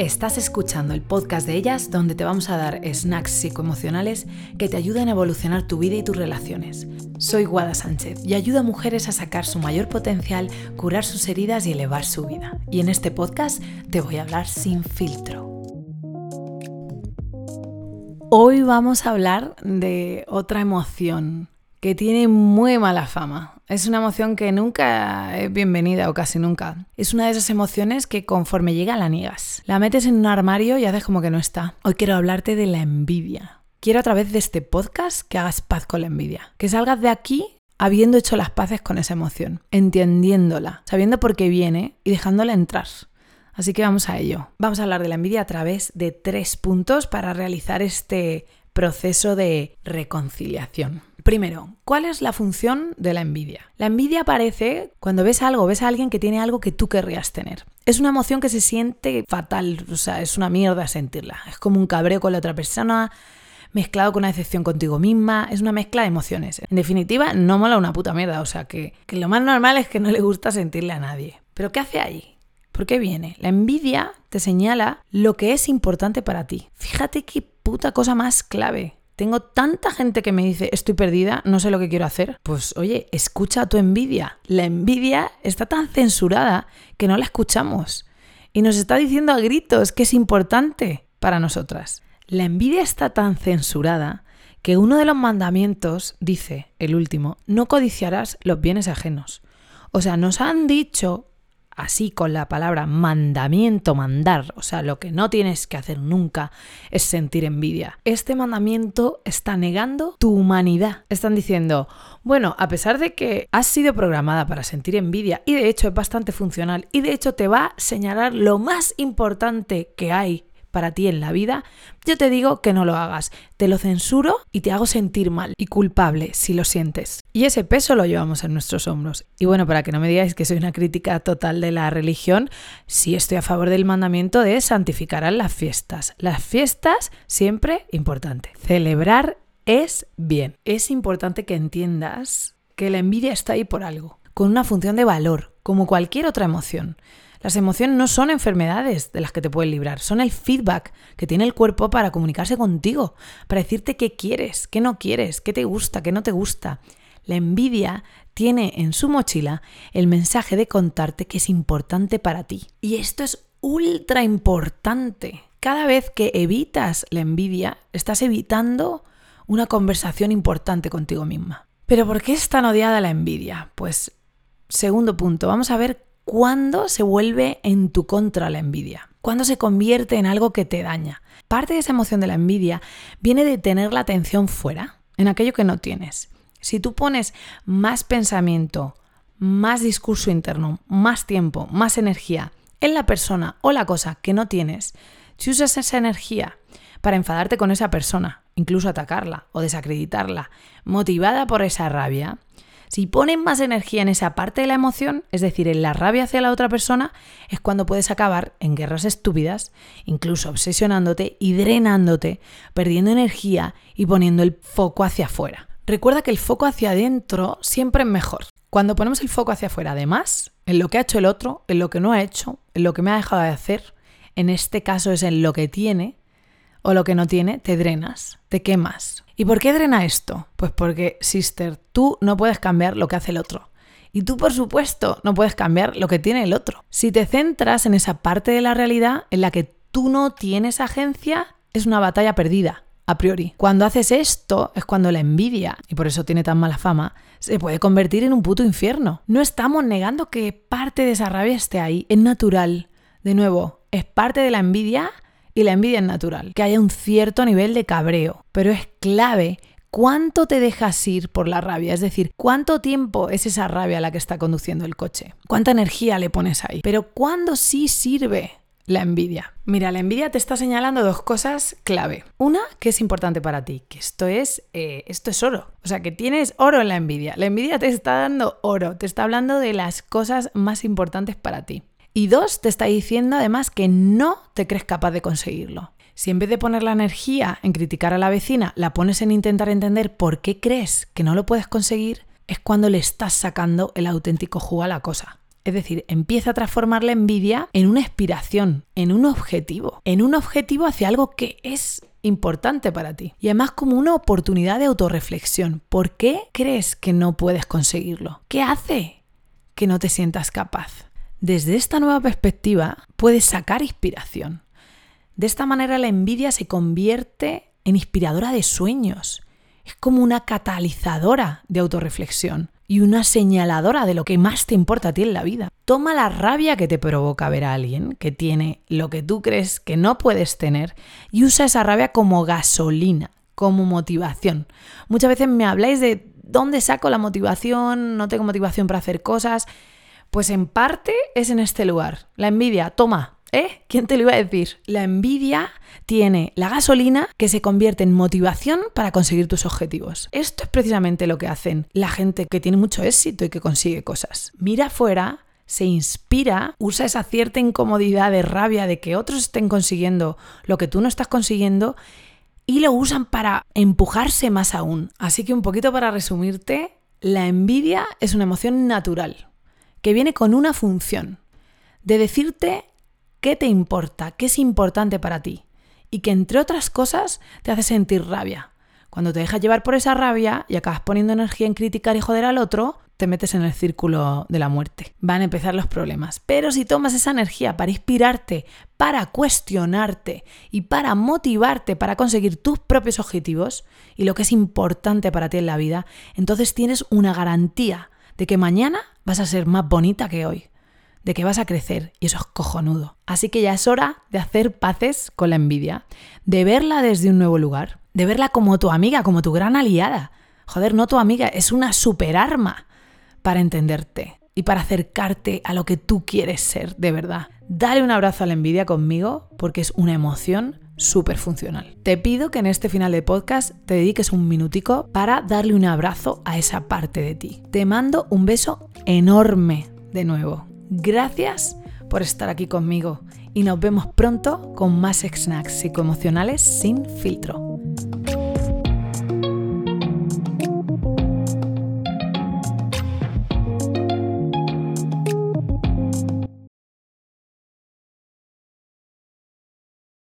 Estás escuchando el podcast de ellas donde te vamos a dar snacks psicoemocionales que te ayuden a evolucionar tu vida y tus relaciones. Soy Guada Sánchez y ayudo a mujeres a sacar su mayor potencial, curar sus heridas y elevar su vida. Y en este podcast te voy a hablar sin filtro. Hoy vamos a hablar de otra emoción que tiene muy mala fama. Es una emoción que nunca es bienvenida o casi nunca. Es una de esas emociones que conforme llega la niegas. La metes en un armario y haces como que no está. Hoy quiero hablarte de la envidia. Quiero a través de este podcast que hagas paz con la envidia. Que salgas de aquí habiendo hecho las paces con esa emoción, entendiéndola, sabiendo por qué viene y dejándola entrar. Así que vamos a ello. Vamos a hablar de la envidia a través de tres puntos para realizar este proceso de reconciliación. Primero, ¿cuál es la función de la envidia? La envidia aparece cuando ves algo, ves a alguien que tiene algo que tú querrías tener. Es una emoción que se siente fatal, o sea, es una mierda sentirla. Es como un cabreo con la otra persona, mezclado con una decepción contigo misma, es una mezcla de emociones. En definitiva, no mola una puta mierda, o sea, que, que lo más normal es que no le gusta sentirle a nadie. Pero ¿qué hace ahí? ¿Por qué viene? La envidia te señala lo que es importante para ti. Fíjate qué puta cosa más clave. Tengo tanta gente que me dice, estoy perdida, no sé lo que quiero hacer. Pues oye, escucha tu envidia. La envidia está tan censurada que no la escuchamos. Y nos está diciendo a gritos que es importante para nosotras. La envidia está tan censurada que uno de los mandamientos dice, el último, no codiciarás los bienes ajenos. O sea, nos han dicho así con la palabra mandamiento, mandar, o sea, lo que no tienes que hacer nunca es sentir envidia. Este mandamiento está negando tu humanidad. Están diciendo, bueno, a pesar de que has sido programada para sentir envidia y de hecho es bastante funcional y de hecho te va a señalar lo más importante que hay para ti en la vida, yo te digo que no lo hagas. Te lo censuro y te hago sentir mal y culpable si lo sientes. Y ese peso lo llevamos en nuestros hombros. Y bueno, para que no me digáis que soy una crítica total de la religión, sí estoy a favor del mandamiento de santificar las fiestas. Las fiestas siempre importante. Celebrar es bien. Es importante que entiendas que la envidia está ahí por algo, con una función de valor, como cualquier otra emoción. Las emociones no son enfermedades de las que te pueden librar, son el feedback que tiene el cuerpo para comunicarse contigo, para decirte qué quieres, qué no quieres, qué te gusta, qué no te gusta. La envidia tiene en su mochila el mensaje de contarte que es importante para ti. Y esto es ultra importante. Cada vez que evitas la envidia, estás evitando una conversación importante contigo misma. Pero ¿por qué es tan odiada la envidia? Pues, segundo punto, vamos a ver ¿Cuándo se vuelve en tu contra la envidia? ¿Cuándo se convierte en algo que te daña? Parte de esa emoción de la envidia viene de tener la atención fuera, en aquello que no tienes. Si tú pones más pensamiento, más discurso interno, más tiempo, más energía en la persona o la cosa que no tienes, si usas esa energía para enfadarte con esa persona, incluso atacarla o desacreditarla, motivada por esa rabia, si pones más energía en esa parte de la emoción, es decir, en la rabia hacia la otra persona, es cuando puedes acabar en guerras estúpidas, incluso obsesionándote y drenándote, perdiendo energía y poniendo el foco hacia afuera. Recuerda que el foco hacia adentro siempre es mejor. Cuando ponemos el foco hacia afuera, además, en lo que ha hecho el otro, en lo que no ha hecho, en lo que me ha dejado de hacer, en este caso es en lo que tiene o lo que no tiene, te drenas, te quemas, ¿Y por qué drena esto? Pues porque, sister, tú no puedes cambiar lo que hace el otro. Y tú, por supuesto, no puedes cambiar lo que tiene el otro. Si te centras en esa parte de la realidad en la que tú no tienes agencia, es una batalla perdida, a priori. Cuando haces esto es cuando la envidia, y por eso tiene tan mala fama, se puede convertir en un puto infierno. No estamos negando que parte de esa rabia esté ahí, es natural. De nuevo, es parte de la envidia y la envidia es natural, que haya un cierto nivel de cabreo, pero es clave cuánto te dejas ir por la rabia, es decir, cuánto tiempo es esa rabia la que está conduciendo el coche, cuánta energía le pones ahí, pero cuándo sí sirve la envidia. Mira, la envidia te está señalando dos cosas clave. Una, que es importante para ti, que esto es, eh, esto es oro. O sea, que tienes oro en la envidia. La envidia te está dando oro, te está hablando de las cosas más importantes para ti. Y dos, te está diciendo además que no te crees capaz de conseguirlo. Si en vez de poner la energía en criticar a la vecina, la pones en intentar entender por qué crees que no lo puedes conseguir, es cuando le estás sacando el auténtico jugo a la cosa. Es decir, empieza a transformar la envidia en una inspiración, en un objetivo, en un objetivo hacia algo que es importante para ti. Y además como una oportunidad de autorreflexión. ¿Por qué crees que no puedes conseguirlo? ¿Qué hace que no te sientas capaz? Desde esta nueva perspectiva puedes sacar inspiración. De esta manera la envidia se convierte en inspiradora de sueños. Es como una catalizadora de autorreflexión y una señaladora de lo que más te importa a ti en la vida. Toma la rabia que te provoca ver a alguien que tiene lo que tú crees que no puedes tener y usa esa rabia como gasolina, como motivación. Muchas veces me habláis de dónde saco la motivación, no tengo motivación para hacer cosas. Pues en parte es en este lugar. La envidia, toma, ¿Eh? ¿Quién te lo iba a decir? La envidia tiene la gasolina que se convierte en motivación para conseguir tus objetivos. Esto es precisamente lo que hacen la gente que tiene mucho éxito y que consigue cosas. Mira afuera, se inspira, usa esa cierta incomodidad de rabia de que otros estén consiguiendo lo que tú no estás consiguiendo y lo usan para empujarse más aún. Así que un poquito para resumirte, la envidia es una emoción natural que viene con una función de decirte qué te importa, qué es importante para ti y que entre otras cosas te hace sentir rabia. Cuando te dejas llevar por esa rabia y acabas poniendo energía en criticar y joder al otro, te metes en el círculo de la muerte. Van a empezar los problemas. Pero si tomas esa energía para inspirarte, para cuestionarte y para motivarte para conseguir tus propios objetivos y lo que es importante para ti en la vida, entonces tienes una garantía de que mañana vas a ser más bonita que hoy de que vas a crecer y eso es cojonudo. Así que ya es hora de hacer paces con la envidia, de verla desde un nuevo lugar, de verla como tu amiga, como tu gran aliada. Joder, no tu amiga, es una super arma para entenderte y para acercarte a lo que tú quieres ser de verdad. Dale un abrazo a la envidia conmigo porque es una emoción súper funcional. Te pido que en este final de podcast te dediques un minutico para darle un abrazo a esa parte de ti. Te mando un beso enorme de nuevo. Gracias por estar aquí conmigo y nos vemos pronto con más snacks psicoemocionales sin filtro.